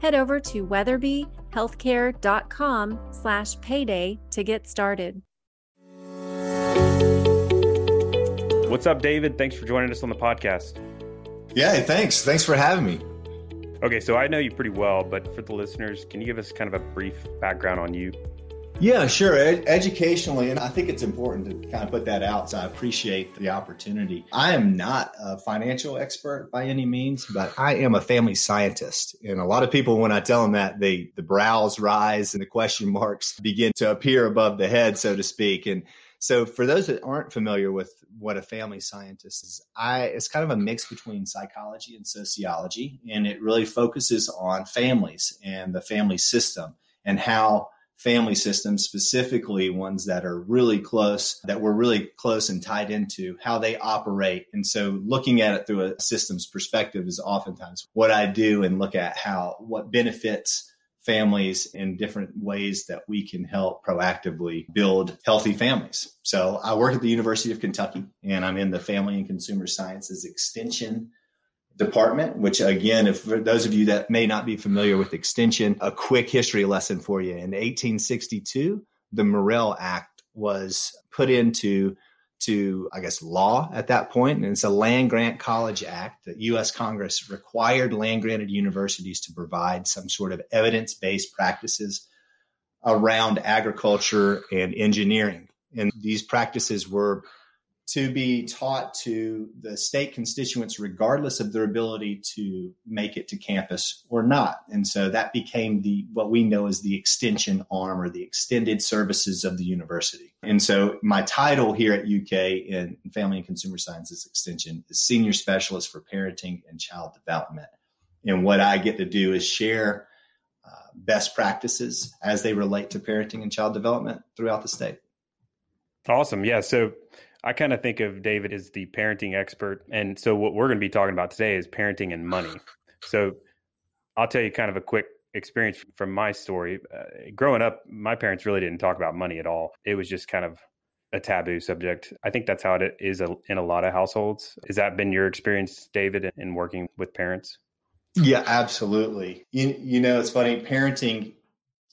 head over to weatherbyhealthcare.com slash payday to get started. What's up, David? Thanks for joining us on the podcast. Yeah, thanks. Thanks for having me. Okay, so I know you pretty well, but for the listeners, can you give us kind of a brief background on you? Yeah, sure. Ed- educationally, and I think it's important to kind of put that out. So I appreciate the opportunity. I am not a financial expert by any means, but I am a family scientist. And a lot of people, when I tell them that, they the brows rise and the question marks begin to appear above the head, so to speak. And so for those that aren't familiar with what a family scientist is, I it's kind of a mix between psychology and sociology, and it really focuses on families and the family system and how family systems, specifically ones that are really close, that we're really close and tied into how they operate. And so looking at it through a systems perspective is oftentimes what I do and look at how what benefits families in different ways that we can help proactively build healthy families. So I work at the University of Kentucky and I'm in the Family and Consumer Sciences Extension department, which again, if for those of you that may not be familiar with extension, a quick history lesson for you. In 1862, the Morrill Act was put into to, I guess, law at that point, and it's a land grant college act. The U.S. Congress required land granted universities to provide some sort of evidence based practices around agriculture and engineering. And these practices were to be taught to the state constituents, regardless of their ability to make it to campus or not. And so that became the what we know as the extension arm or the extended services of the university. And so my title here at UK in Family and Consumer Sciences Extension is Senior Specialist for Parenting and Child Development. And what I get to do is share uh, best practices as they relate to parenting and child development throughout the state. Awesome. Yeah. So I kind of think of David as the parenting expert. And so what we're going to be talking about today is parenting and money. So I'll tell you kind of a quick experience from my story. Uh, growing up, my parents really didn't talk about money at all. It was just kind of a taboo subject. I think that's how it is in a lot of households. Has that been your experience, David, in working with parents? Yeah, absolutely. You, you know, it's funny. Parenting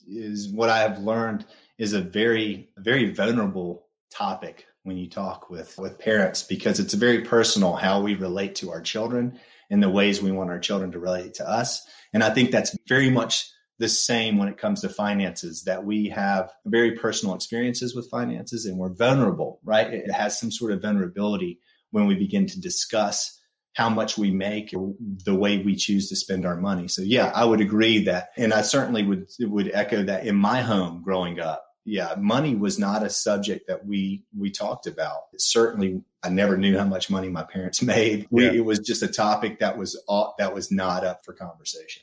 is what I have learned is a very, very vulnerable topic when you talk with with parents because it's very personal how we relate to our children and the ways we want our children to relate to us. And i think that's very much the same when it comes to finances that we have very personal experiences with finances and we're vulnerable right? It has some sort of vulnerability when we begin to discuss how much we make or the way we choose to spend our money. So yeah i would agree that and i certainly would would echo that in my home growing up yeah, money was not a subject that we we talked about. certainly, I never knew how much money my parents made. We, yeah. It was just a topic that was all, that was not up for conversation.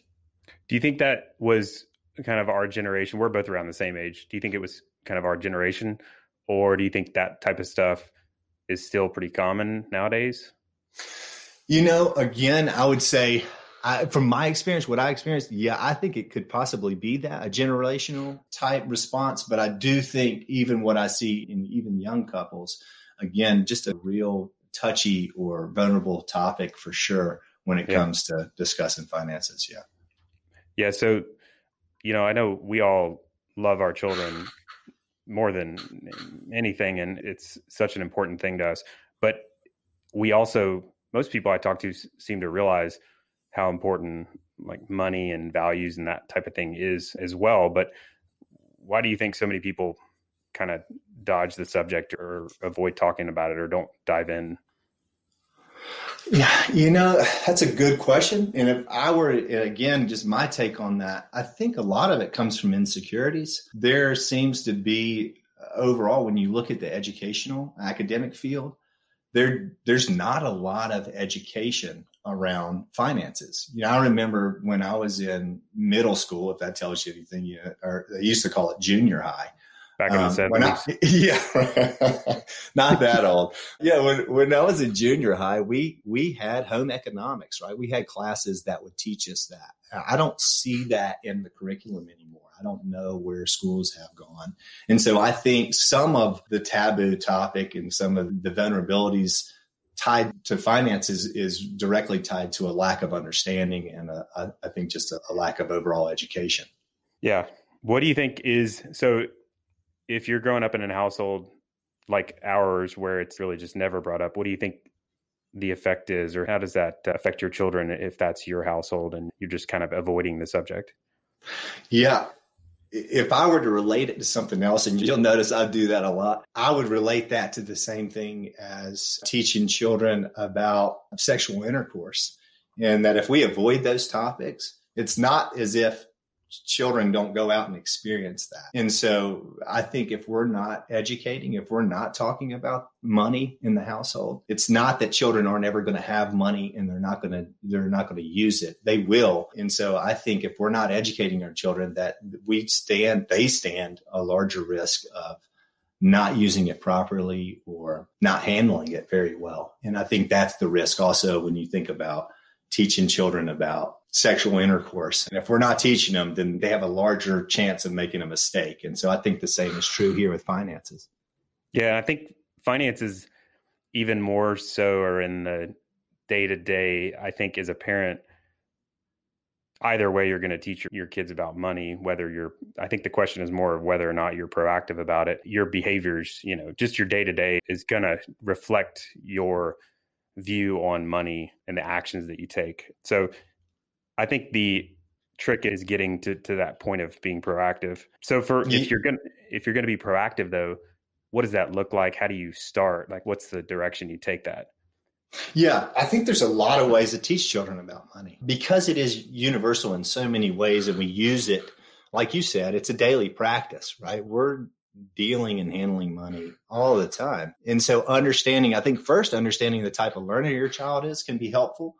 Do you think that was kind of our generation? We're both around the same age. Do you think it was kind of our generation, or do you think that type of stuff is still pretty common nowadays? You know, again, I would say I, from my experience, what I experienced, yeah, I think it could possibly be that a generational type response. But I do think even what I see in even young couples, again, just a real touchy or vulnerable topic for sure when it yeah. comes to discussing finances. Yeah. Yeah. So, you know, I know we all love our children more than anything, and it's such an important thing to us. But we also, most people I talk to seem to realize how important like money and values and that type of thing is as well. But why do you think so many people kind of dodge the subject or avoid talking about it or don't dive in? Yeah, you know, that's a good question. And if I were, again, just my take on that, I think a lot of it comes from insecurities. There seems to be uh, overall, when you look at the educational academic field, there there's not a lot of education around finances. You know, I remember when I was in middle school, if that tells you anything, you know, or they used to call it junior high. Back in um, the 70s. I, yeah, not that old. Yeah, when, when I was in junior high, we we had home economics, right? We had classes that would teach us that. I don't see that in the curriculum anymore. I don't know where schools have gone. And so I think some of the taboo topic and some of the vulnerabilities tied to finances is directly tied to a lack of understanding and a, a, I think just a, a lack of overall education. Yeah. What do you think is so if you're growing up in a household like ours where it's really just never brought up, what do you think the effect is or how does that uh, affect your children if that's your household and you're just kind of avoiding the subject? Yeah, if I were to relate it to something else, and you'll notice I do that a lot, I would relate that to the same thing as teaching children about sexual intercourse. And that if we avoid those topics, it's not as if children don't go out and experience that. And so I think if we're not educating, if we're not talking about money in the household, it's not that children aren't ever going to have money and they're not going to they're not going to use it. They will. And so I think if we're not educating our children that we stand they stand a larger risk of not using it properly or not handling it very well. And I think that's the risk also when you think about teaching children about sexual intercourse. And if we're not teaching them, then they have a larger chance of making a mistake. And so I think the same is true here with finances. Yeah, I think finances even more so are in the day to day. I think as a parent, either way, you're going to teach your, your kids about money, whether you're, I think the question is more of whether or not you're proactive about it. Your behaviors, you know, just your day to day is going to reflect your view on money and the actions that you take. So I think the trick is getting to, to that point of being proactive. So for if you're gonna if you're gonna be proactive though, what does that look like? How do you start? Like what's the direction you take that? Yeah, I think there's a lot of ways to teach children about money because it is universal in so many ways and we use it like you said, it's a daily practice, right? We're dealing and handling money all the time. And so understanding, I think first understanding the type of learner your child is can be helpful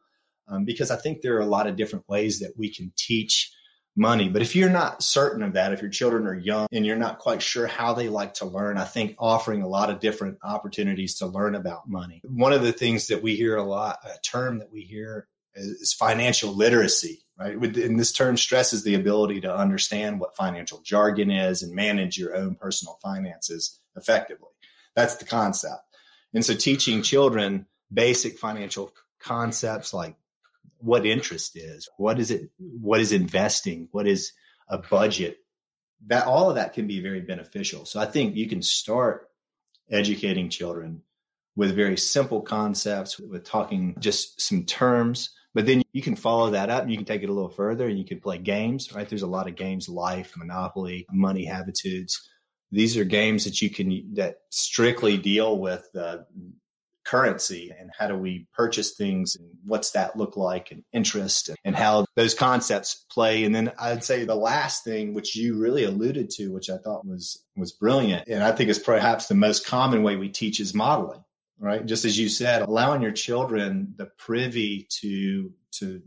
um, because I think there are a lot of different ways that we can teach money. But if you're not certain of that, if your children are young and you're not quite sure how they like to learn, I think offering a lot of different opportunities to learn about money. One of the things that we hear a lot, a term that we hear is financial literacy, right? And this term stresses the ability to understand what financial jargon is and manage your own personal finances effectively. That's the concept. And so teaching children basic financial concepts like what interest is, what is it, what is investing, what is a budget. That all of that can be very beneficial. So I think you can start educating children with very simple concepts, with talking just some terms, but then you can follow that up and you can take it a little further and you can play games, right? There's a lot of games, life, monopoly, money habitudes. These are games that you can, that strictly deal with the currency and how do we purchase things and what's that look like and interest and how those concepts play and then i'd say the last thing which you really alluded to which i thought was was brilliant and i think is perhaps the most common way we teach is modeling right just as you said allowing your children the privy to to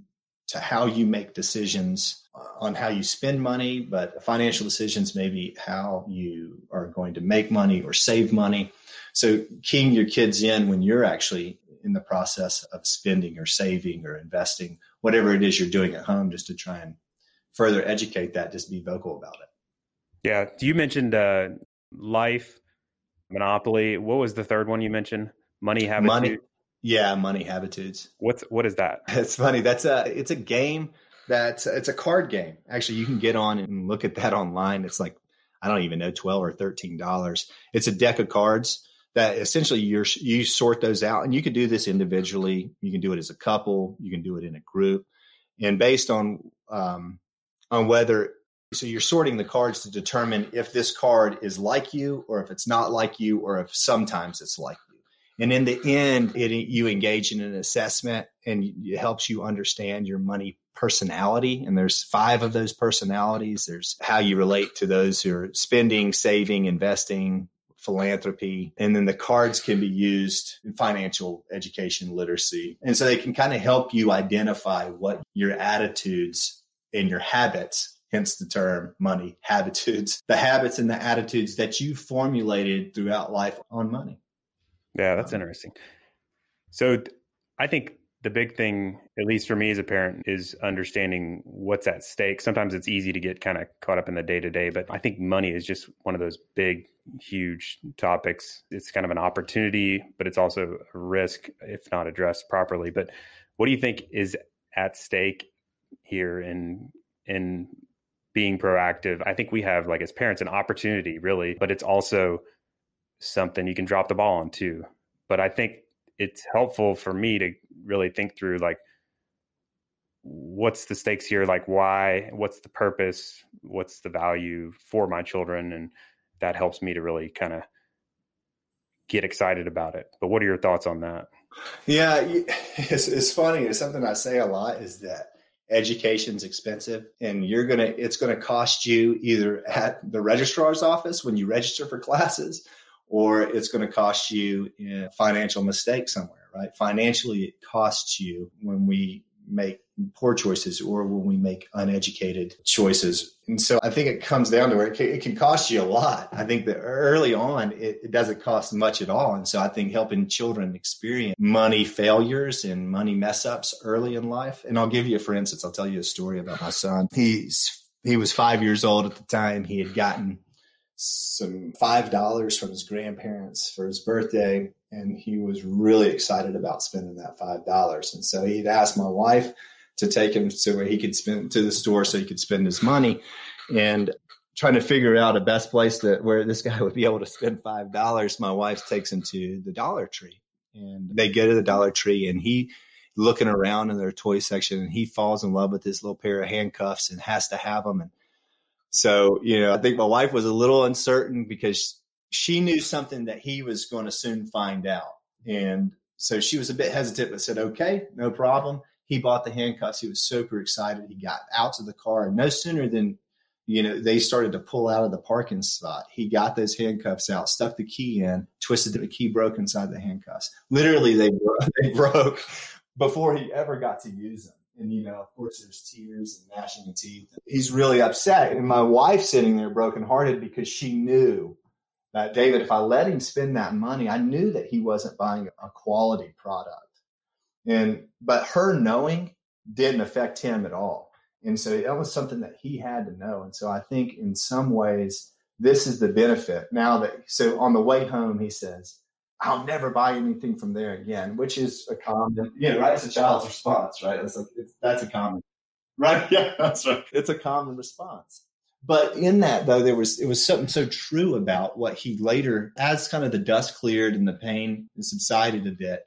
to how you make decisions on how you spend money but financial decisions maybe how you are going to make money or save money so keying your kids in when you're actually in the process of spending or saving or investing, whatever it is you're doing at home, just to try and further educate that, just be vocal about it. Yeah. You mentioned uh, life, monopoly. What was the third one you mentioned? Money habitude. Money. Yeah, money habitudes. What's what is that? It's funny. That's a it's a game that's it's a card game. Actually, you can get on and look at that online. It's like I don't even know twelve or thirteen dollars. It's a deck of cards that essentially you you sort those out and you can do this individually you can do it as a couple you can do it in a group and based on um, on whether so you're sorting the cards to determine if this card is like you or if it's not like you or if sometimes it's like and in the end it, you engage in an assessment and it helps you understand your money personality and there's five of those personalities there's how you relate to those who are spending saving investing philanthropy. And then the cards can be used in financial education literacy. And so they can kind of help you identify what your attitudes and your habits, hence the term money habitudes, the habits and the attitudes that you formulated throughout life on money. Yeah, that's interesting. So I think the big thing, at least for me as a parent, is understanding what's at stake. Sometimes it's easy to get kind of caught up in the day to day, but I think money is just one of those big, huge topics. It's kind of an opportunity, but it's also a risk if not addressed properly. But what do you think is at stake here in in being proactive? I think we have like as parents an opportunity really, but it's also something you can drop the ball on too. But I think it's helpful for me to really think through like what's the stakes here? Like why what's the purpose? What's the value for my children? And that helps me to really kind of get excited about it. But what are your thoughts on that? Yeah it's, it's funny it's something i say a lot is that education's expensive and you're gonna it's gonna cost you either at the registrar's office when you register for classes or it's going to cost you a financial mistake somewhere, right? Financially, it costs you when we make poor choices or when we make uneducated choices. And so I think it comes down to where it can, it can cost you a lot. I think that early on, it, it, doesn't cost much at all. And so I think helping children experience money failures and money mess ups early in life. And I'll give you, for instance, I'll tell you a story about my son. He's he was five years old at the time. He had gotten some five dollars from his grandparents for his birthday and he was really excited about spending that five dollars. And so he'd asked my wife to take him to where he could spend to the store so he could spend his money and trying to figure out a best place that where this guy would be able to spend five dollars. My wife takes him to the dollar tree and they go to the dollar tree and he looking around in their toy section and he falls in love with this little pair of handcuffs and has to have them and so, you know, I think my wife was a little uncertain because she knew something that he was going to soon find out. And so she was a bit hesitant, but said, okay, no problem. He bought the handcuffs. He was super excited. He got out to the car. And no sooner than, you know, they started to pull out of the parking spot, he got those handcuffs out, stuck the key in, twisted the key broke inside the handcuffs. Literally, they, they broke before he ever got to use them. And, you know, of course, there's tears and gnashing of teeth. He's really upset. And my wife sitting there brokenhearted because she knew that, David, if I let him spend that money, I knew that he wasn't buying a quality product. And, but her knowing didn't affect him at all. And so that was something that he had to know. And so I think in some ways, this is the benefit. Now that, so on the way home, he says, I'll never buy anything from there again, which is a common, yeah, right. It's a child's response, right? It's like it's, that's a common, right? Yeah, that's right. It's a common response. But in that though, there was it was something so true about what he later, as kind of the dust cleared and the pain subsided a bit,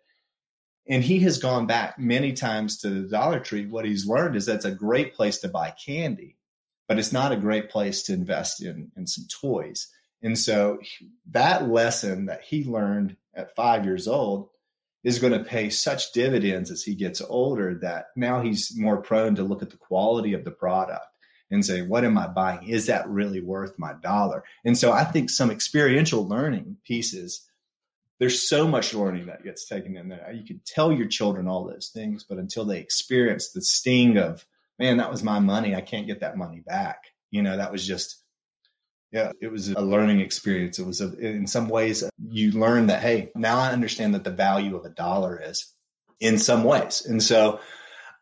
and he has gone back many times to the Dollar Tree. What he's learned is that's a great place to buy candy, but it's not a great place to invest in in some toys. And so that lesson that he learned at five years old is going to pay such dividends as he gets older that now he's more prone to look at the quality of the product and say, what am I buying? Is that really worth my dollar? And so I think some experiential learning pieces, there's so much learning that gets taken in there. You can tell your children all those things, but until they experience the sting of, man, that was my money. I can't get that money back. You know, that was just yeah, it was a learning experience. It was a, in some ways you learn that hey, now I understand that the value of a dollar is in some ways. And so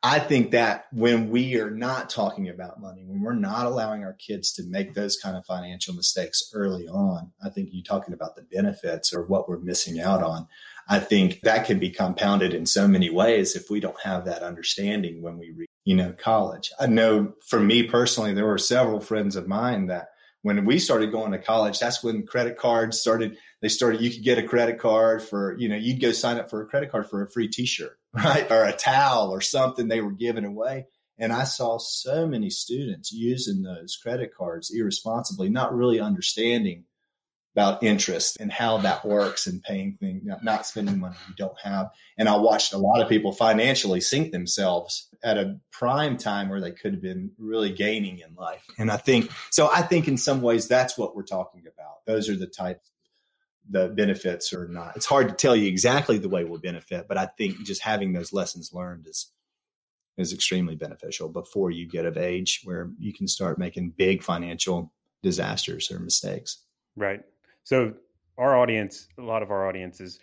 I think that when we are not talking about money, when we're not allowing our kids to make those kind of financial mistakes early on, I think you're talking about the benefits or what we're missing out on. I think that can be compounded in so many ways if we don't have that understanding when we reach, you know, college. I know for me personally, there were several friends of mine that when we started going to college, that's when credit cards started. They started, you could get a credit card for, you know, you'd go sign up for a credit card for a free t shirt, right? Or a towel or something they were giving away. And I saw so many students using those credit cards irresponsibly, not really understanding about interest and how that works and paying things, not spending money you don't have. And I watched a lot of people financially sink themselves at a prime time where they could have been really gaining in life. And I think so. I think in some ways that's what we're talking about. Those are the types the benefits or not. It's hard to tell you exactly the way we'll benefit, but I think just having those lessons learned is is extremely beneficial before you get of age where you can start making big financial disasters or mistakes. Right. So our audience, a lot of our audience is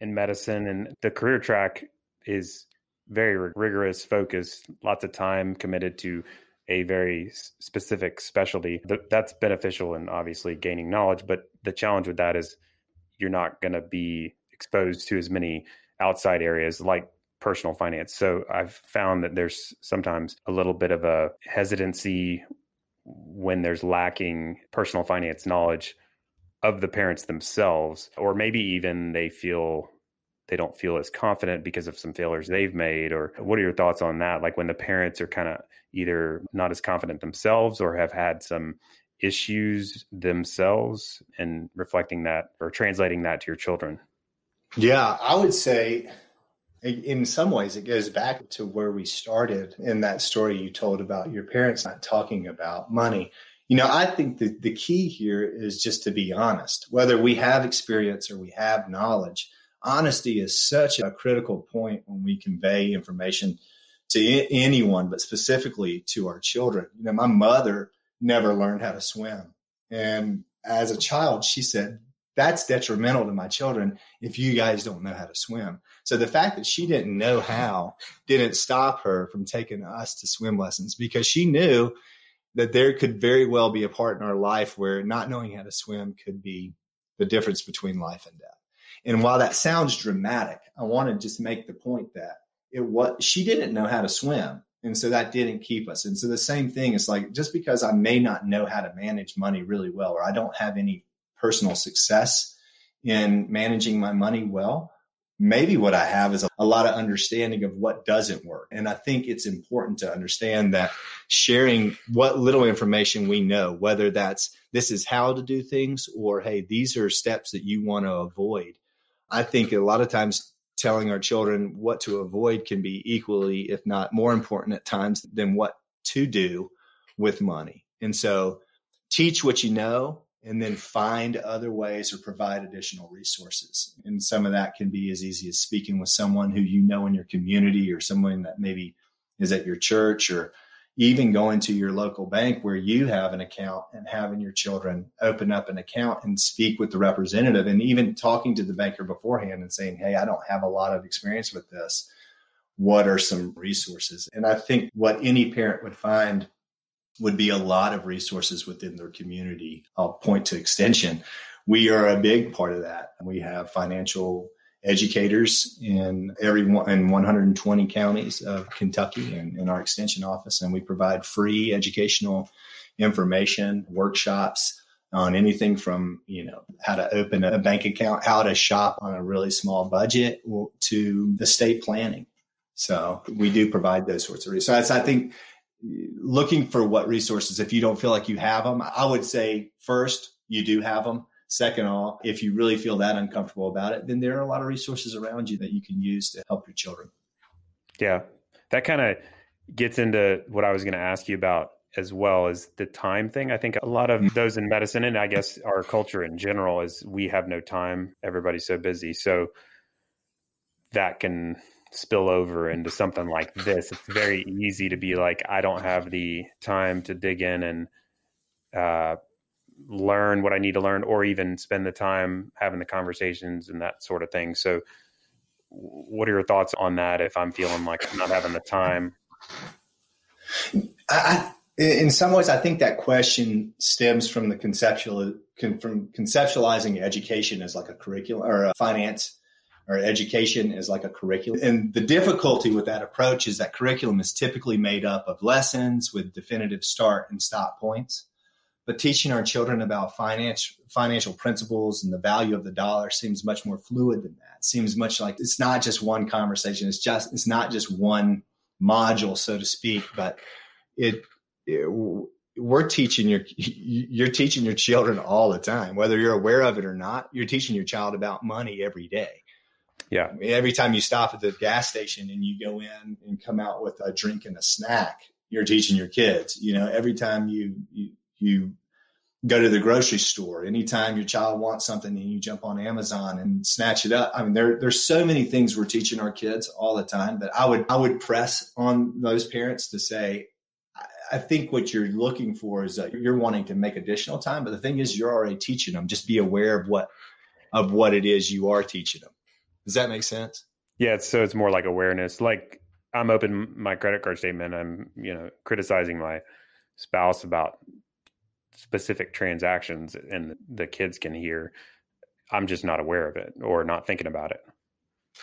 in medicine and the career track is very rigorous, focused, lots of time committed to a very specific specialty. That's beneficial and obviously gaining knowledge, but the challenge with that is you're not going to be exposed to as many outside areas like personal finance. So I've found that there's sometimes a little bit of a hesitancy when there's lacking personal finance knowledge of the parents themselves, or maybe even they feel they don't feel as confident because of some failures they've made. Or what are your thoughts on that? Like when the parents are kind of either not as confident themselves or have had some issues themselves and reflecting that or translating that to your children? Yeah, I would say in some ways it goes back to where we started in that story you told about your parents not talking about money. You know, I think that the key here is just to be honest, whether we have experience or we have knowledge. Honesty is such a critical point when we convey information to anyone, but specifically to our children. You know, my mother never learned how to swim. And as a child, she said, that's detrimental to my children if you guys don't know how to swim. So the fact that she didn't know how didn't stop her from taking us to swim lessons because she knew that there could very well be a part in our life where not knowing how to swim could be the difference between life and death. And while that sounds dramatic, I want to just make the point that it was she didn't know how to swim and so that didn't keep us. And so the same thing is like just because I may not know how to manage money really well, or I don't have any personal success in managing my money well, maybe what I have is a, a, lot of understanding of what doesn't work. And I think it's important to understand that sharing what little information we know, whether that's this is how to do things or hey, these are steps that you want to avoid. I think a lot of times telling our children what to avoid can be equally, if not more important at times than what to do with money. And so teach what you know and then find other ways or provide additional resources. And some of that can be as easy as speaking with someone who you know in your community or someone that maybe is at your church or even going to your local bank where you have an account and having your children open up an account and speak with the representative and even talking to the banker beforehand and saying, Hey, I don't have a lot of experience with this. What are some resources? And I think what any parent would find would be a lot of resources within their community. I'll point to extension. We are a big part of that. We have financial educators in every one in 120 counties of Kentucky and in our extension office, and we provide free educational information, workshops on anything from you know how to open a bank account, how to shop on a really small budget, to the state planning. So we do provide those sorts of resources. I think looking for what resources if you don't feel like you have them, I would say first you do have them Second all, if you really feel that uncomfortable about it, then there are a lot of resources around you that you can use to help your children. Yeah. That kind of gets into what I was going to ask you about as well as the time thing. I think a lot of those in medicine and I guess our culture in general is we have no time. Everybody's so busy. So that can spill over into something like this. It's very easy to be like, I don't have the time to dig in and uh, learn what I need to learn or even spend the time having the conversations and that sort of thing. So what are your thoughts on that if I'm feeling like I'm not having the time? I, in some ways, I think that question stems from the conceptual from conceptualizing education as like a curriculum or a finance or education as like a curriculum. And the difficulty with that approach is that curriculum is typically made up of lessons with definitive start and stop points but teaching our children about finance, financial principles and the value of the dollar seems much more fluid than that. Seems much like it's not just one conversation. It's just, it's not just one module, so to speak, but it, it we're teaching your, you're teaching your children all the time, whether you're aware of it or not, you're teaching your child about money every day. Yeah. Every time you stop at the gas station and you go in and come out with a drink and a snack, you're teaching your kids, you know, every time you, you you go to the grocery store. Anytime your child wants something and you jump on Amazon and snatch it up. I mean, there, there's so many things we're teaching our kids all the time, but I would, I would press on those parents to say, I think what you're looking for is that you're wanting to make additional time, but the thing is you're already teaching them. Just be aware of what, of what it is you are teaching them. Does that make sense? Yeah. So it's more like awareness. Like I'm open my credit card statement. I'm, you know, criticizing my spouse about specific transactions and the kids can hear i'm just not aware of it or not thinking about it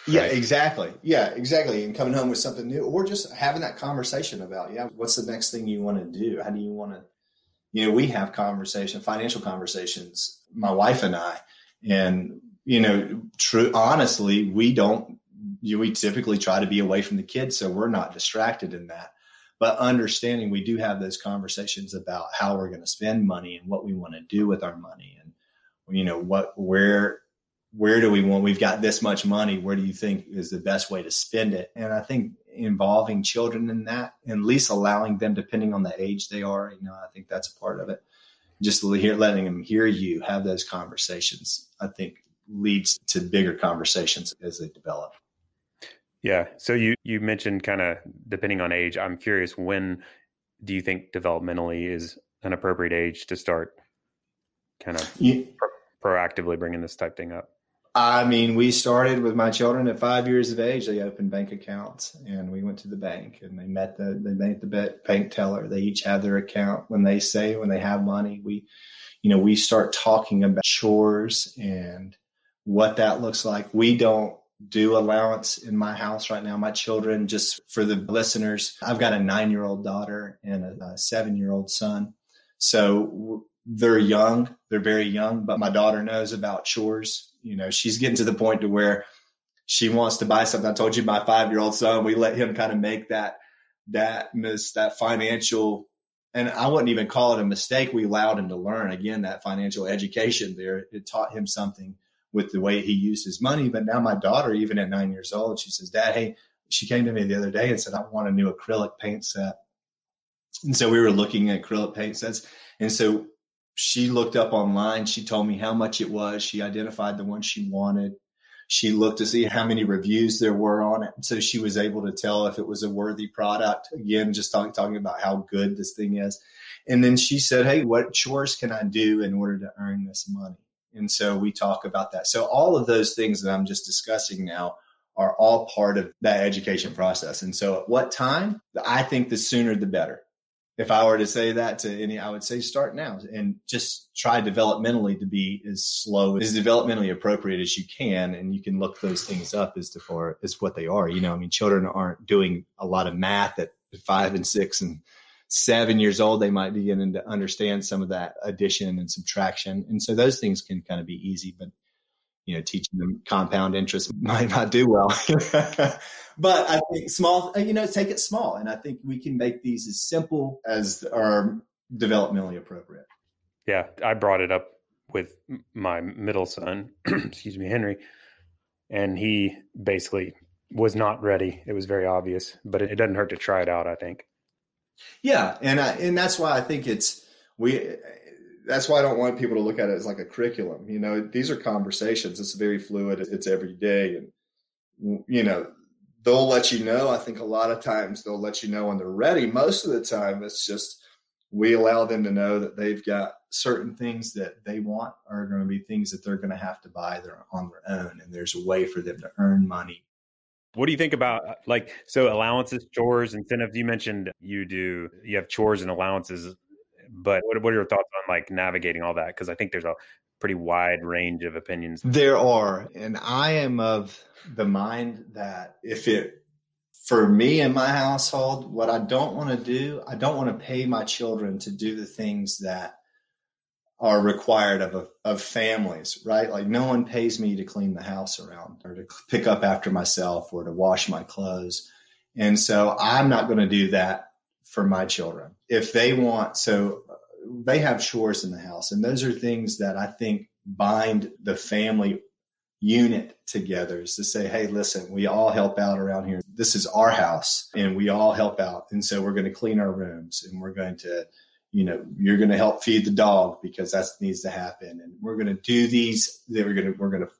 yeah exactly yeah exactly and coming home with something new or just having that conversation about yeah what's the next thing you want to do how do you want to you know we have conversation financial conversations my wife and i and you know true honestly we don't you, we typically try to be away from the kids so we're not distracted in that. But understanding we do have those conversations about how we're going to spend money and what we want to do with our money and you know what where where do we want we've got this much money where do you think is the best way to spend it? And i think involving children in that and at least allowing them depending on the age they are you know i think that's a part of it. Just letting them hear you have those conversations i think leads to bigger conversations as they develop yeah. So you you mentioned kind of depending on age. I'm curious when do you think developmentally is an appropriate age to start kind of yeah. pro- proactively bringing this type thing up? I mean, we started with my children at five years of age. They opened bank accounts, and we went to the bank, and they met the they met the bank teller. They each have their account. When they say when they have money, we, you know, we start talking about chores and what that looks like. We don't do allowance in my house right now. My children, just for the listeners, I've got a nine year old daughter and a, seven year old son. So they're young, they're very young, but my daughter knows about chores. You know, she's getting to the point to where she wants to buy something. I told you my five year old son, we let him kind of make that, that miss, that financial and I wouldn't even call it a mistake. We allowed him to learn again that financial education there. It taught him something with the way he used his money. But now my daughter, even at nine years old, she says, Dad, hey, she came to me the other day and said, I want a new acrylic paint set. And so we were looking at acrylic paint sets. And so she looked up online. She told me how much it was. She identified the one she wanted. She looked to see how many reviews there were on it. So she was able to tell if it was a worthy product. Again, just talk, talking about how good this thing is. And then she said, Hey, what chores can I do in order to earn this money? And so we talk about that. So all of those things that I'm just discussing now are all part of that education process. And so at what time? I think the sooner the better. If I were to say that to any, I would say start now and just try developmentally to be as slow, as developmentally appropriate as you can. And you can look those things up as to for as what they are. You know, I mean, children aren't doing a lot of math at five and six and seven years old, they might begin to understand some of that addition and subtraction. And so those things can kind of be easy, but you know, teaching them compound interest might not do well. but I think small, you know, take it small. And I think we can make these as simple as are developmentally appropriate. Yeah. I brought it up with my middle son, excuse me, Henry, and he basically was not ready. It was very obvious, but it, it doesn't hurt to try it out, I think. Yeah, and I, and that's why I think it's we. That's why I don't want people to look at it as like a curriculum. You know, these are conversations. It's very fluid. It's every day, and you know, they'll let you know. I think a lot of times they'll let you know when they're ready. Most of the time, it's just we allow them to know that they've got certain things that they want are going to be things that they're going to have to buy their, on their own, and there's a way for them to earn money what do you think about uh, like so allowances, chores, incentives? You mentioned you do you have chores and allowances, but what, what are your thoughts on like navigating all that? Because I think there's a pretty wide range of opinions. There are, and I am of the mind that if it for me in my household, what I don't want to do, I don't want to pay my children to do the things that are required of of families, right? Like no one pays me to clean the house around or to pick up after myself or to wash my clothes. And so I'm not going to do that for my children. If they want so they have chores in the house and those are things that I think bind the family unit together is to say, hey, listen, we all help out around here. This is our house and we all help out. And so we're going to clean our rooms and we're going to you know, you're going to help feed the dog because that needs to happen. And we're going to do these, we're going to, we're going to,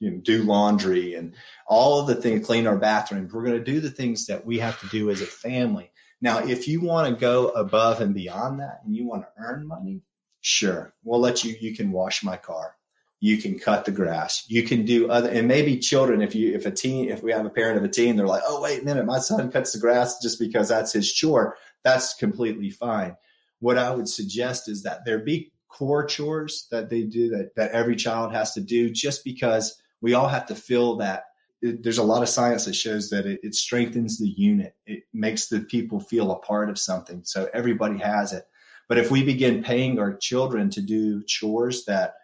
you know, do laundry and all of the things, clean our bathrooms. We're going to do the things that we have to do as a family. Now, if you want to go above and beyond that and you want to earn money, sure, we'll let you, you can wash my car. You can cut the grass. You can do other, and maybe children. If you, if a teen, if we have a parent of a teen, they're like, oh wait a minute, my son cuts the grass just because that's his chore. That's completely fine what I would suggest is that there be core chores that they do that, that every child has to do just because we all have to feel that it, there's a lot of science that shows that it, it strengthens the unit. It makes the people feel a part of something. So everybody has it. But if we begin paying our children to do chores that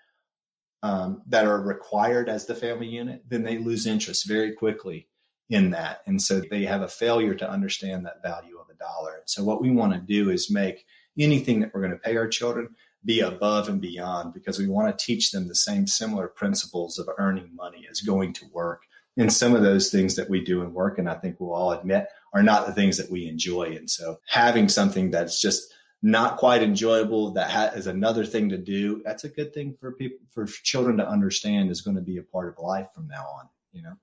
um, that are required as the family unit, then they lose interest very quickly in that, and so they have a failure to understand that value of a dollar. So what we want to do is make anything that we're going to pay our children be above and beyond because we want to teach them the same similar principles of earning money as going to work. And some of those things that we do in work, and I think we'll all admit, are not the things that we enjoy. And so having something that's just not quite enjoyable that ha- is another thing to do, that's a good thing for people, for children to understand is going to be a part of life from now on, you know?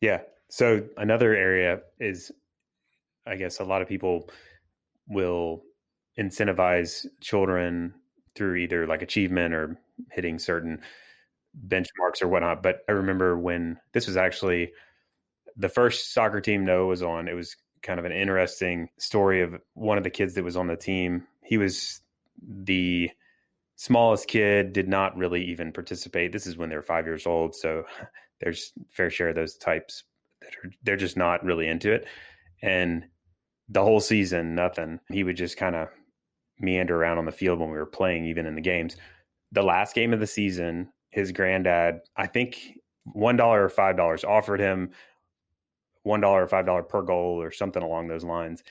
Yeah. So another area is, I guess a lot of people will incentivize children through either like achievement or hitting certain benchmarks or whatnot. But I remember when this was actually the first soccer team Noah was on, it was kind of an interesting story of one of the kids that was on the team. He was the smallest kid, did not really even participate. This is when they were five years old. So there's fair share of those types that are, they're just not really into it. And the whole season, nothing. He would just kind of meander around on the field when we were playing, even in the games. The last game of the season, his granddad, I think one dollar or five dollars, offered him one dollar or five dollar per goal or something along those lines,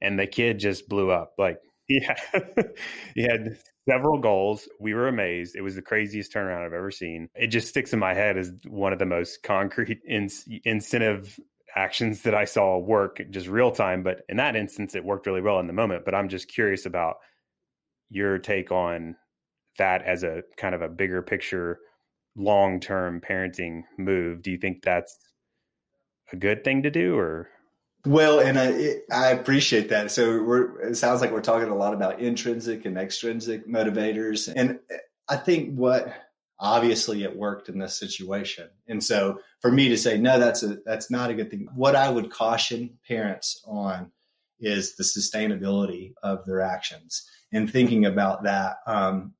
and the kid just blew up. Like he had, he had several goals. We were amazed. It was the craziest turnaround I've ever seen. It just sticks in my head as one of the most concrete in, incentive actions that I saw work just real time. But in that instance, it worked really well in the moment. But I'm just curious about your take on that as a kind of a bigger picture, long term parenting move. Do you think that's a good thing to do or? Well, and I, I appreciate that. So we're, it sounds like we're talking a lot about intrinsic and extrinsic motivators. And I think what obviously it worked in this situation. And so for me to say, no, that's a, that's not a good thing. What I would caution parents on is the sustainability of their actions and thinking about that. Um,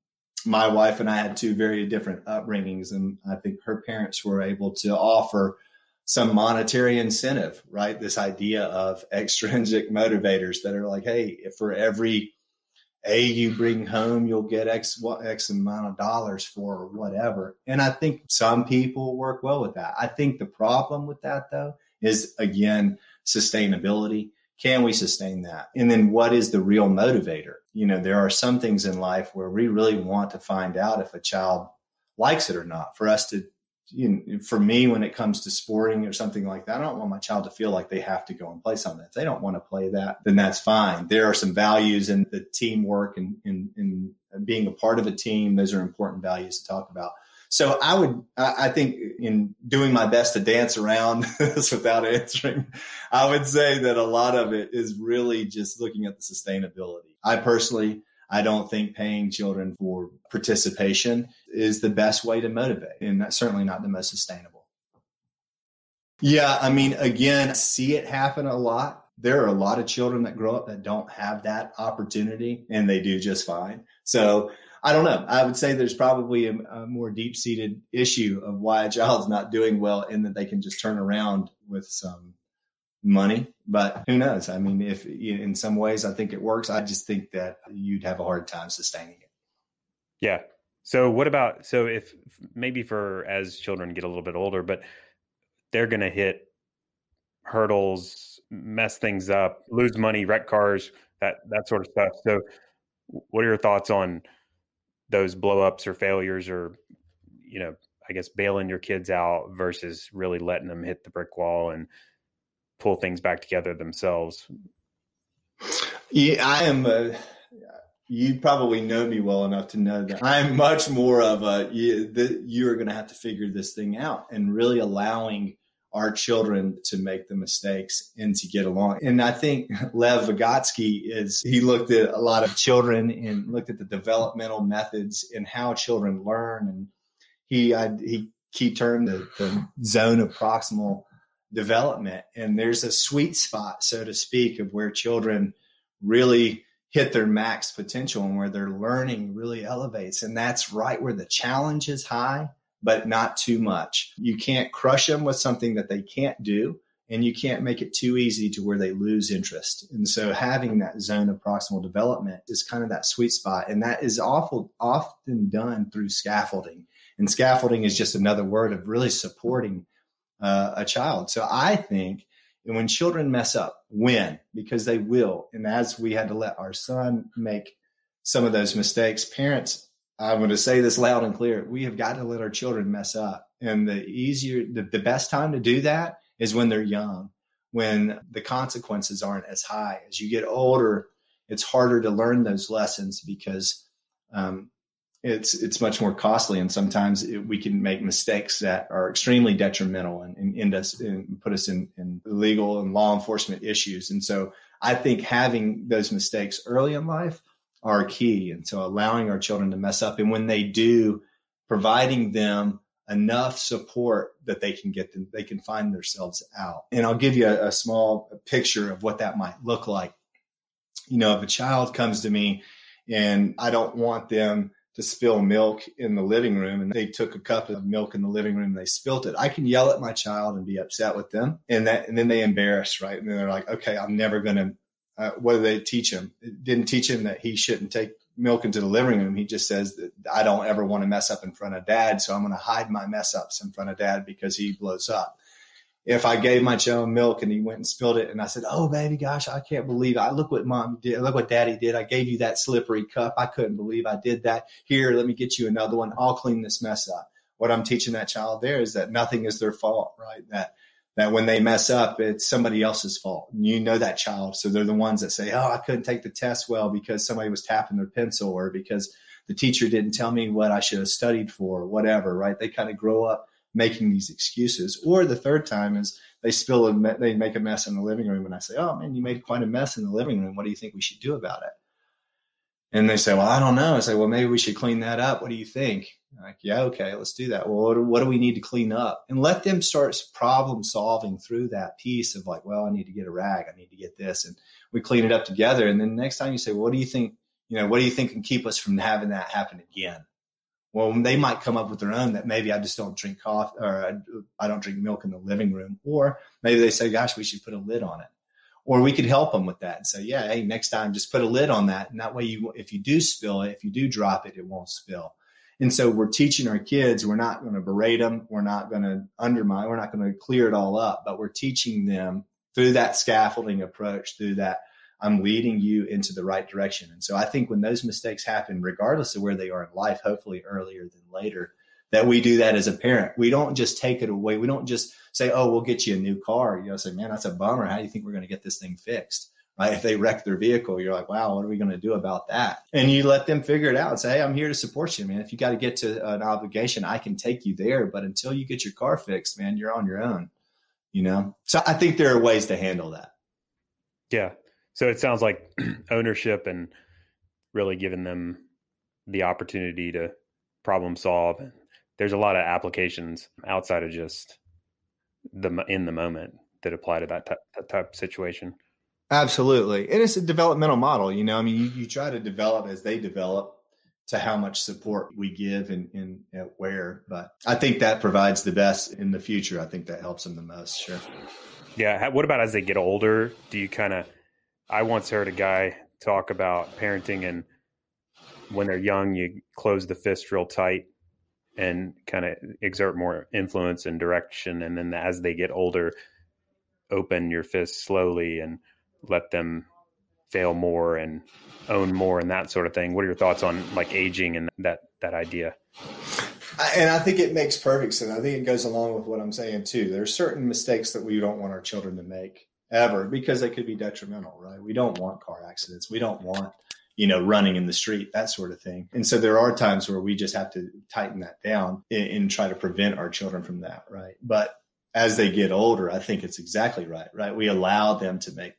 my wife and I had two very different upbringings, and I think her parents were able to offer some monetary incentive, right? This idea of extrinsic motivators that are like, hey, for every a you bring home you'll get x x amount of dollars for whatever. And i think some people work well with that. I think the problem with that though is again sustainability. Can we sustain that? And then what is the real motivator? You know there are some things in life where we really want to find out if a child likes it or not. For us to you know, for me, when it comes to sporting or something like that, I don't want my child to feel like they have to go and play something. If they don't want to play that, then that's fine. There are some values in the teamwork and in, in, in, being a part of a team. Those are important values to talk about. So I would, I think in doing my best to dance around this without answering, I would say that a lot of it is really just looking at the sustainability. I personally, I don't think paying children for participation is the best way to motivate, and that's certainly not the most sustainable. Yeah, I mean, again, I see it happen a lot. There are a lot of children that grow up that don't have that opportunity and they do just fine. So I don't know. I would say there's probably a, a more deep seated issue of why a child's not doing well in that they can just turn around with some money, but who knows? I mean, if in some ways I think it works, I just think that you'd have a hard time sustaining it. Yeah. So what about so if maybe for as children get a little bit older, but they're going to hit hurdles, mess things up, lose money, wreck cars, that that sort of stuff. So what are your thoughts on those blowups or failures or you know, I guess bailing your kids out versus really letting them hit the brick wall and pull things back together themselves? Yeah, I am. A, you probably know me well enough to know that I'm much more of a you, the, you're going to have to figure this thing out and really allowing our children to make the mistakes and to get along. And I think Lev Vygotsky is, he looked at a lot of children and looked at the developmental methods and how children learn. And he, I, he, termed the, the zone of proximal development. And there's a sweet spot, so to speak, of where children really hit their max potential and where their learning really elevates. And that's right where the challenge is high, but not too much. You can't crush them with something that they can't do. And you can't make it too easy to where they lose interest. And so having that zone of proximal development is kind of that sweet spot. And that is awful, often done through scaffolding. And scaffolding is just another word of really supporting uh, a child. So I think and when children mess up, when, because they will. And as we had to let our son make some of those mistakes, parents, I'm going to say this loud and clear. We have got to let our children mess up. And the easier, the, the best time to do that is when they're young, when the consequences aren't as high. As you get older, it's harder to learn those lessons because um, it's it's much more costly, and sometimes it, we can make mistakes that are extremely detrimental and, and end us and put us in, in legal and law enforcement issues. And so, I think having those mistakes early in life are key. And so, allowing our children to mess up, and when they do, providing them enough support that they can get them, they can find themselves out. And I'll give you a, a small picture of what that might look like. You know, if a child comes to me and I don't want them to spill milk in the living room and they took a cup of milk in the living room and they spilt it. I can yell at my child and be upset with them and that, and then they embarrass, right? And then they're like, okay, I'm never going to, uh, what do they teach him? It didn't teach him that he shouldn't take milk into the living room. He just says that I don't ever want to mess up in front of dad. So I'm going to hide my mess ups in front of dad because he blows up if I gave my child milk and he went and spilled it and I said, Oh baby, gosh, I can't believe I look what mom did. Look what daddy did. I gave you that slippery cup. I couldn't believe I did that. Here, let me get you another one. I'll clean this mess up. What I'm teaching that child there is that nothing is their fault, right? That that when they mess up, it's somebody else's fault. And you know that child. So they're the ones that say, Oh, I couldn't take the test well because somebody was tapping their pencil or because the teacher didn't tell me what I should have studied for or whatever, right? They kind of grow up making these excuses. Or the third time is they spill and they make a mess in the living room, and I say, "Oh man, you made quite a mess in the living room. What do you think we should do about it?" And they say, "Well, I don't know." I say, "Well, maybe we should clean that up. What do you think?" I'm like, yeah, okay, let's do that. Well, what do, what do we need to clean up? And let them start problem solving through that piece of like, well, I need to get a rag, I need to get this, and we clean it up together. And then next time you say, well, "What do you think?" You know, what do you think can keep us from having that happen again? Well, they might come up with their own that maybe I just don't drink coffee or I, don't drink milk in the living room. Or maybe they say, gosh, we should put a lid on it. Or we could help them with that and say, yeah, hey, next time just put a lid on that. And that way you, if you do spill it, if you do drop it, it won't spill. And so we're teaching our kids, we're not going to berate them. We're not going to undermine, we're not going to clear it all up, but we're teaching them through that scaffolding approach, through that I'm leading you into the right direction. And so I think when those mistakes happen, regardless of where they are in life, hopefully earlier than later, that we do that as a parent. We don't just take it away. We don't just say, oh, we'll get you a new car. You know, say, man, that's a bummer. How do you think we're going to get this thing fixed? Right? If they wreck their vehicle, you're like, wow, what are we going to do about that? And you let them figure it out and say, hey, I'm here to support you, man. If you got to get to an obligation, I can take you there. But until you get your car fixed, man, you're on your own. You know? So I think there are ways to handle that. Yeah. So it sounds like ownership and really giving them the opportunity to problem solve. There's a lot of applications outside of just the in the moment that apply to that type, that type of situation. Absolutely, and it's a developmental model. You know, I mean, you, you try to develop as they develop to how much support we give and, and, and where. But I think that provides the best in the future. I think that helps them the most. Sure. Yeah. What about as they get older? Do you kind of I once heard a guy talk about parenting and when they're young, you close the fist real tight and kind of exert more influence and direction. And then as they get older, open your fist slowly and let them fail more and own more and that sort of thing. What are your thoughts on like aging and that, that idea? And I think it makes perfect sense. I think it goes along with what I'm saying too. There are certain mistakes that we don't want our children to make ever because they could be detrimental, right? We don't want car accidents. We don't want, you know, running in the street, that sort of thing. And so there are times where we just have to tighten that down and, and try to prevent our children from that, right? But as they get older, I think it's exactly right, right? We allow them to make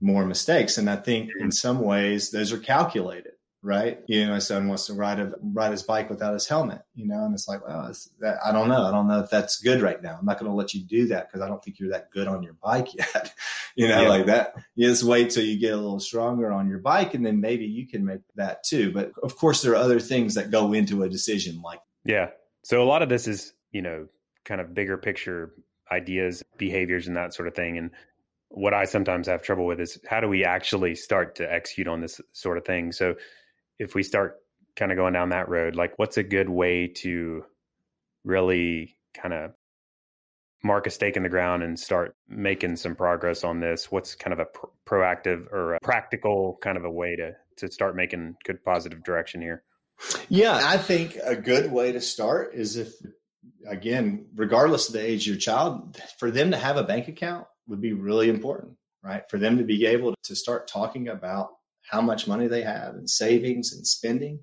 more mistakes. And I think in some ways those are calculated right? You know, my son wants to ride a ride his bike without his helmet, you know, and it's like, well, it's that, I don't know. I don't know if that's good right now. I'm not going to let you do that because I don't think you're that good on your bike yet, you know, yeah. like that. You just wait till you get a little stronger on your bike, and then maybe you can make that too. But of course, there are other things that go into a decision, like yeah. So a lot of this is, you know, kind of bigger picture ideas, behaviors, and that sort of thing, and what I sometimes have trouble with is how do we actually start to execute on this sort of thing? So if we start kind of going down that road, like what's a good way to really kind of mark a stake in the ground and start making some progress on this? What's kind of a pr- proactive or a practical kind of a way to to start making good positive direction here? Yeah, I think a good way to start is if again, regardless of the age of your child, for them to have a bank account would be really important, right? For them to be able to start talking about how much money they have and savings and spending.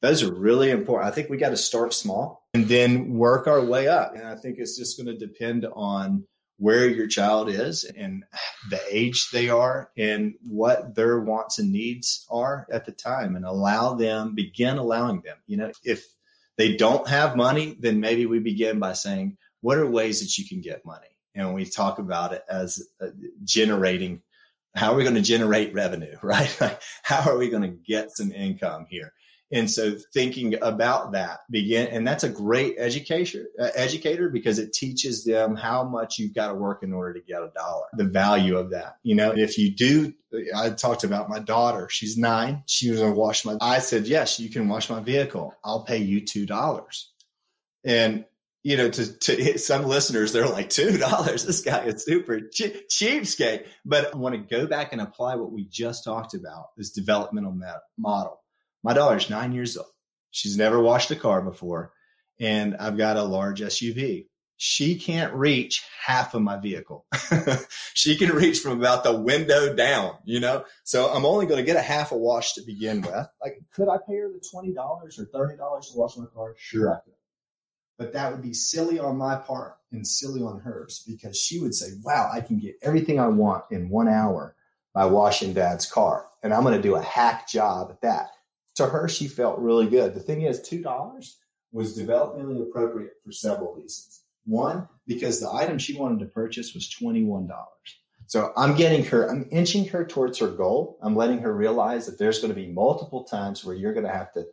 Those are really important. I think we got to start small and then work our way up. And I think it's just going to depend on where your child is and the age they are and what their wants and needs are at the time and allow them, begin allowing them. You know, if they don't have money, then maybe we begin by saying, what are ways that you can get money? And we talk about it as uh, generating how are we going to generate revenue, right? how are we going to get some income here? And so thinking about that begin, and that's a great educator, uh, educator because it teaches them how much you've got to work in order to get a dollar, the value of that. You know, if you do, I talked about my daughter. She's nine. She was going to wash my, I said, yes, you can wash my vehicle. I'll pay you $2. And you know, to, to some listeners, they're like, $2. This guy is super che- cheapskate. But I want to go back and apply what we just talked about, this developmental model. My daughter's nine years old. She's never washed a car before. And I've got a large SUV. She can't reach half of my vehicle. she can reach from about the window down, you know? So I'm only going to get a half a wash to begin with. Like, could I pay her the $20 or $30 to wash my car? Sure, I could but that would be silly on my part and silly on hers because she would say, Wow, I can get everything I want in one hour by washing dad's car. And I'm going to do a hack job at that. To her, she felt really good. The thing is, $2 was developmentally appropriate for several reasons. One, because the item she wanted to purchase was $21. So I'm getting her, I'm inching her towards her goal. I'm letting her realize that there's going to be multiple times where you're going to have to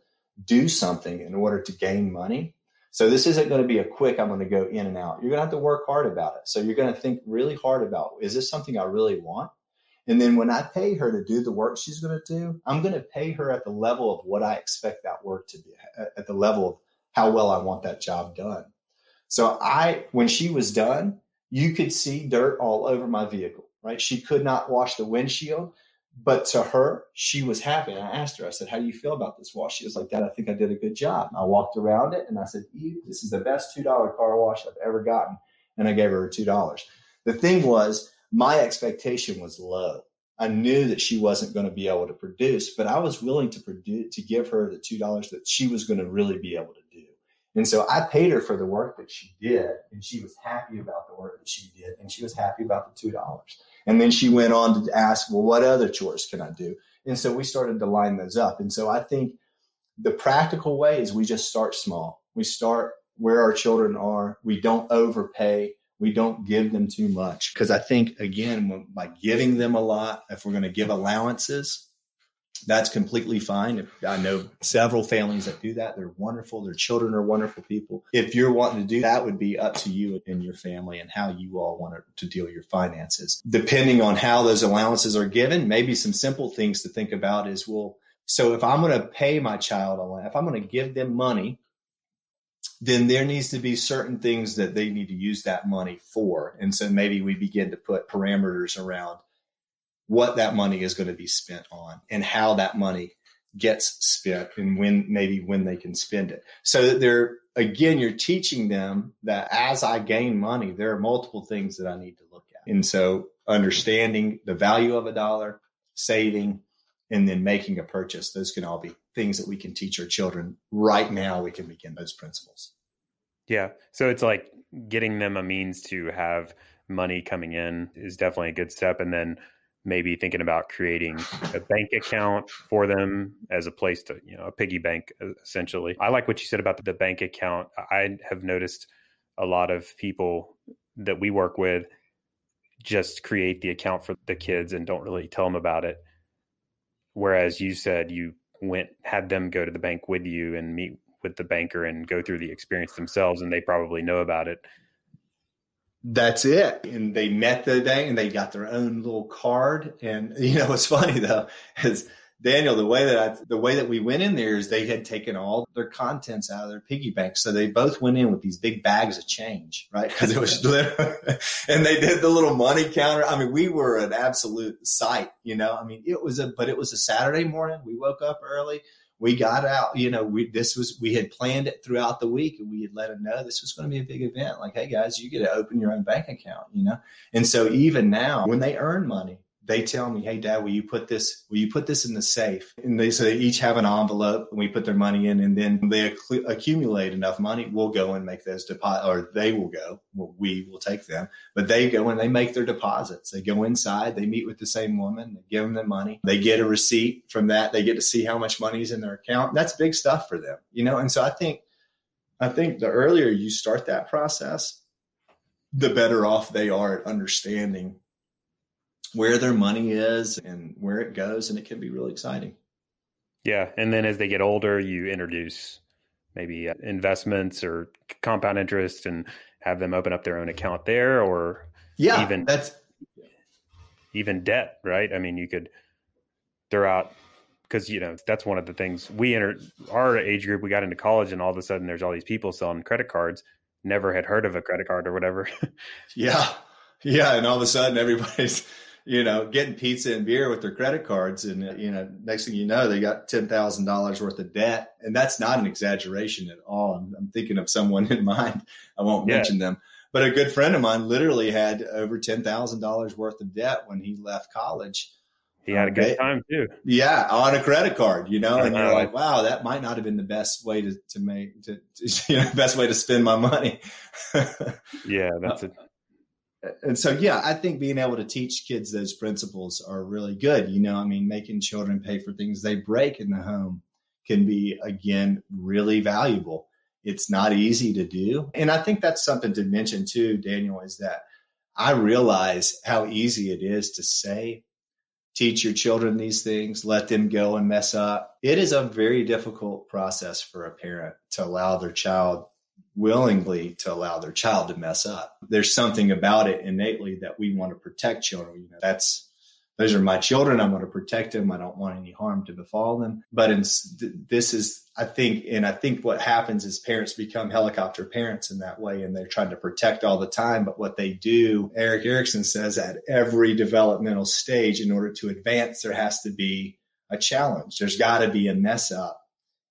do something in order to gain money so this isn't going to be a quick, I'm going to go in and out. You're going to have to work hard about it. So you're going to think really hard about, is this something I really want? And then when I pay her to do the work she's going to do, I'm going to pay her at the level of what I expect that work to be, at the level of how well I want that job done. So I, when she was done, you could see dirt all over my vehicle, right? She could not wash the windshield. But to her, she was happy. And I asked her, I said, How do you feel about this wash? She was like, Dad, I think I did a good job. And I walked around it and I said, Eve, this is the best $2 car wash I've ever gotten. And I gave her $2. The thing was, my expectation was low. I knew that she wasn't going to be able to produce, but I was willing to produce to give her the two dollars that she was going to really be able to do. And so I paid her for the work that she did, and she was happy about the work that she did, and she was happy about the two dollars. And then she went on to ask, well, what other chores can I do? And so we started to line those up. And so I think the practical way is we just start small. We start where our children are. We don't overpay. We don't give them too much. Because I think, again, by giving them a lot, if we're going to give allowances, that's completely fine. I know several families that do that. They're wonderful. Their children are wonderful people. If you're wanting to do that, would be up to you and your family and how you all want to deal your finances. Depending on how those allowances are given, maybe some simple things to think about is well, so if I'm going to pay my child a if I'm going to give them money, then there needs to be certain things that they need to use that money for. And so maybe we begin to put parameters around what that money is going to be spent on and how that money gets spent and when maybe when they can spend it. So that they're again, you're teaching them that as I gain money, there are multiple things that I need to look at. And so understanding the value of a dollar, saving, and then making a purchase, those can all be things that we can teach our children right now. We can begin those principles. Yeah. So it's like getting them a means to have money coming in is definitely a good step. And then maybe thinking about creating a bank account for them as a place to, you know, a piggy bank essentially. I like what you said about the bank account. I have noticed a lot of people that we work with just create the account for the kids and don't really tell them about it. Whereas you said you went, had them go to the bank with you and meet with the banker and go through the experience themselves, and they probably know about it. That's it. And they met the day and they got their own little card. And you know, what's funny though is Daniel, the way that I, the way that we went in there is they had taken all their contents out of their piggy bank. So they both went in with these big bags of change, right? Because it was and they did the little money counter. I mean, we were an absolute sight, you know. I mean, it was a, but it was a Saturday morning. We woke up early. We got out, you know, we, this was, we had planned it throughout the week and we had let them know this was going to be a big event. Like, hey guys, you get to open your own bank account, you know? And so even now when they earn money, they tell me, "Hey, Dad, will you put this? Will you put this in the safe?" And they so they each have an envelope, and we put their money in, and then they acc- accumulate enough money. We'll go and make those deposit, or they will go. Well, we will take them, but they go and they make their deposits. They go inside, they meet with the same woman, they give them the money, they get a receipt from that. They get to see how much money is in their account. That's big stuff for them, you know. And so I think, I think the earlier you start that process, the better off they are at understanding where their money is and where it goes, and it can be really exciting. Yeah, and then as they get older, you introduce maybe uh, investments or compound interest, and have them open up their own account there, or yeah, even that's even debt, right? I mean, you could throw out because you know that's one of the things we entered our age group. We got into college, and all of a sudden, there's all these people selling credit cards. Never had heard of a credit card or whatever. yeah, yeah, and all of a sudden, everybody's you know, getting pizza and beer with their credit cards. And, you know, next thing you know, they got $10,000 worth of debt. And that's not an exaggeration at all. I'm, I'm thinking of someone in mind. I won't yeah. mention them. But a good friend of mine literally had over $10,000 worth of debt when he left college. He had a good time too. Yeah, on a credit card, you know, and you're uh-huh. like, wow, that might not have been the best way to, to make to, to you know, best way to spend my money. yeah, that's a and so yeah i think being able to teach kids those principles are really good you know i mean making children pay for things they break in the home can be again really valuable. It's not easy to do. And i think that's something to mention too daniel is that i realize how easy it is to say teach your children these things let them go and mess up. It is a very difficult process for a parent to allow their child willingly to allow their child to mess up. There's something about it innately that we want to protect children. You know, that's those are my children. I want to protect them. I don't want any harm to befall them. But in, this is, I think, and I think what happens is parents become helicopter parents in that way, and they're trying to protect all the time. But what they do, Erik Erikson says, at every developmental stage, in order to advance, there has to be a challenge. There's got to be a mess up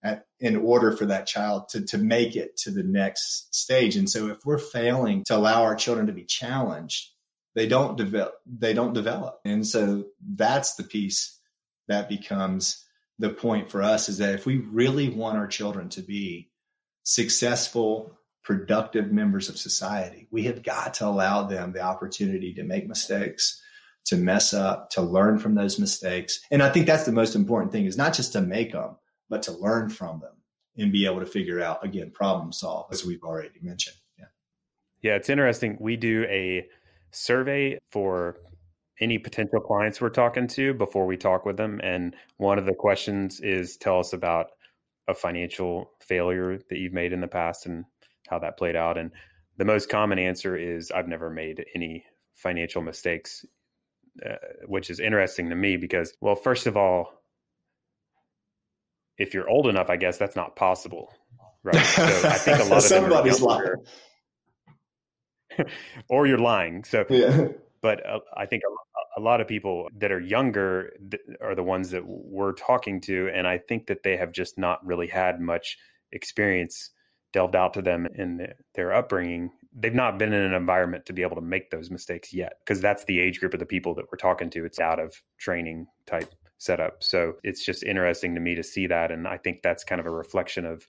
at, in order for that child to, to make it to the next stage. And so if we're failing to allow our children to be challenged, they don't develop, they don't develop. And so that's the piece that becomes the point for us is that if we really want our children to be successful, productive members of society, we have got to allow them the opportunity to make mistakes, to mess up, to learn from those mistakes. And I think that's the most important thing is not just to make them, but to learn from them and be able to figure out again problem solve as we've already mentioned. Yeah. Yeah it's interesting. We do a survey for any potential clients we're talking to before we talk with them and one of the questions is tell us about a financial failure that you've made in the past and how that played out. And the most common answer is i've never made any financial mistakes uh, which is interesting to me because well first of all if you're old enough, I guess that's not possible. Right. So I think a lot of somebody's lying. or you're lying. So, yeah. but uh, I think a, a, lot of people that are younger are the ones that we're talking to. And I think that they have just not really had much experience delved out to them in their upbringing they've not been in an environment to be able to make those mistakes yet because that's the age group of the people that we're talking to it's out of training type setup. So it's just interesting to me to see that and i think that's kind of a reflection of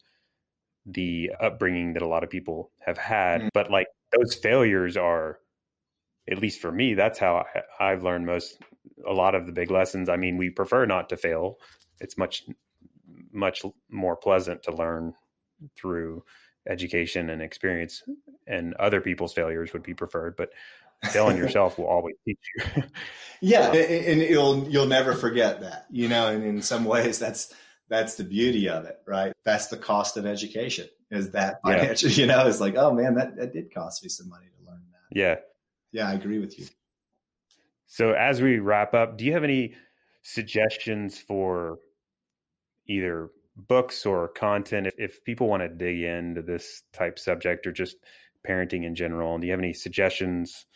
the upbringing that a lot of people have had. Mm-hmm. but like those failures are at least for me that's how I, i've learned most a lot of the big lessons. I mean we prefer not to fail. It's much much more pleasant to learn through education and experience and other people's failures would be preferred. But failing yourself will always teach you. Yeah and you'll you'll never forget that you know and in some ways that's that's the beauty of it right? That's the cost of education is that financial yeah. you know it's like oh man that, that did cost me some money to learn that. Yeah. Yeah i agree with you. So as we wrap up do you have any suggestions for either books or content? If, if people want to dig into this type subject or just parenting in general do you have any suggestions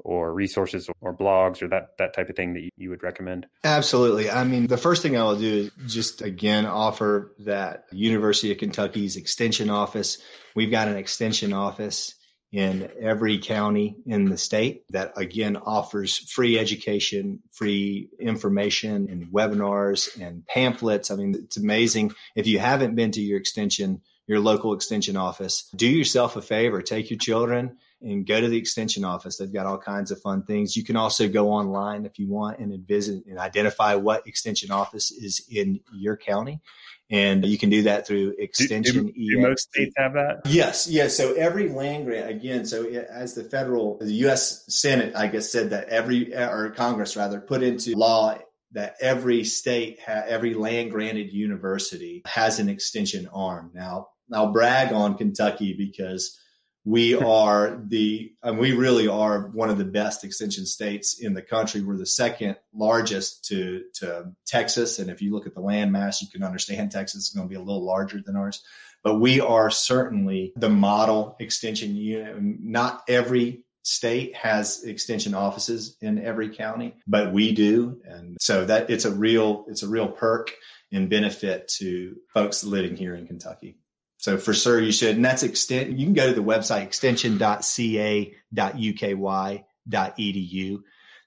or resources or blogs or that that type of thing that you would recommend absolutely i mean the first thing i will do is just again offer that university of kentucky's extension office we've got an extension office in every county in the state that again offers free education, free information and webinars and pamphlets. I mean, it's amazing. If you haven't been to your extension, your local extension office, do yourself a favor, take your children and go to the extension office. They've got all kinds of fun things. You can also go online if you want and visit and identify what extension office is in your county. And you can do that through extension. Do, do, do most states have that? Yes, yes. So every land grant, again, so as the federal, the U.S. Senate, I guess, said that every or Congress rather put into law that every state, ha- every land granted university has an extension arm. Now, I'll brag on Kentucky because we are the and we really are one of the best extension states in the country. We're the second largest to to texas. And if you look at the land mass you can understand texas is going to be a little larger than ours. But we are certainly the model extension unit. Not every state has extension offices in every county but we do. And so that it's a real it's a real perk and benefit to folks living here in kentucky so for sure you should. And that's extent, you can go to the website extension.ca.uky.edu.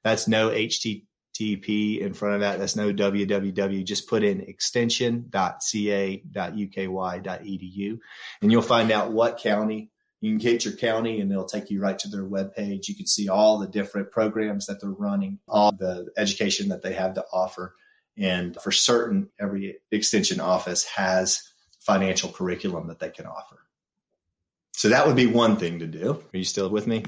That's no HTTP in front of that. That's no www. Just put in extension.ca.uky.edu and you'll find out what county you can get your county and it'll take you right to their webpage. You can see all the different programs that they're running, all the education that they have to offer. And for certain, every extension office has financial curriculum that they can offer. So that would be one thing to do. Are you still with me?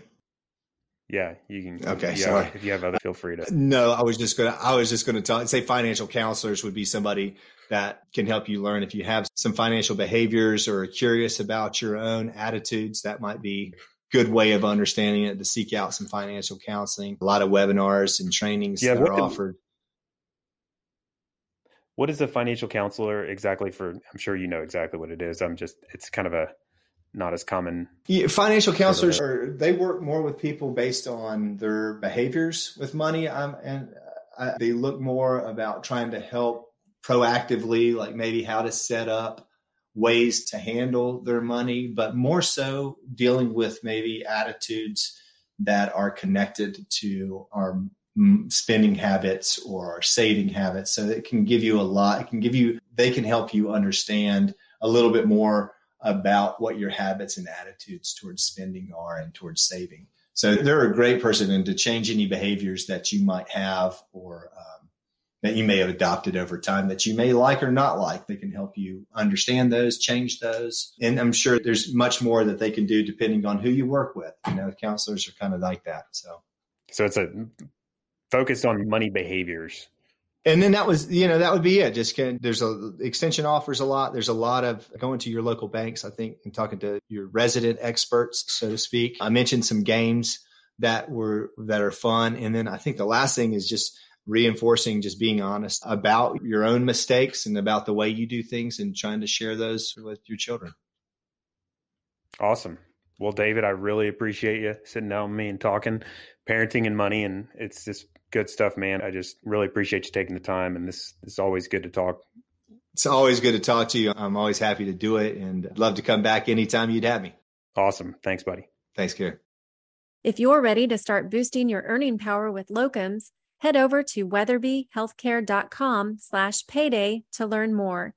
Yeah, you can. Okay, yeah, sorry. If you have other, feel free to. No, I was just gonna. I was just gonna talk. Say financial counselors would be somebody that can help you learn if you have some financial behaviors or are curious about your own attitudes. That might be good way of understanding it to seek out some financial counseling. A lot of webinars and trainings yeah, that are offered what is a financial counselor exactly for i'm sure you know exactly what it is. I'm just it's kind of a not as common yeah, financial counselors are they work more with people based on their behaviors with money. Um, and uh, they look more about trying to help proactively like maybe how to set up ways to handle their money but more so dealing with maybe attitudes that are connected to our spending habits or saving habits. So it can give you a lot. It can give you, they can help you understand a little bit more about what your habits and attitudes towards spending are and towards saving. So they're a great person and to change any behaviors that you might have or um, that you may have adopted over time that you may like or not like. They can help you understand those, change those. And I'm sure there's much more that they can do depending on who you work with. You know, counselors are kind of like that. So so it's a focused on money behaviors. And then that was, you know, that would be it. Just can, there's a extension offers a lot. There's a lot of going to your local banks, I think, and talking to your resident experts, so to speak. I mentioned some games that were, that are fun. And then I think the last thing is just reinforcing, just being honest about your own mistakes and about the way you do things and trying to share those with your children. Awesome. Well, David, I really appreciate you sitting down with me and talking parenting and money. And it's just good stuff, man. I just really appreciate you taking the time, and this is always good to talk. It's always good to talk to you. I'm always happy to do it, and I'd love to come back anytime you'd have me. Awesome. Thanks, buddy. Thanks, Gary. If you're ready to start boosting your earning power with locums, head over to weatherbyhealthcare.com slash payday to learn more.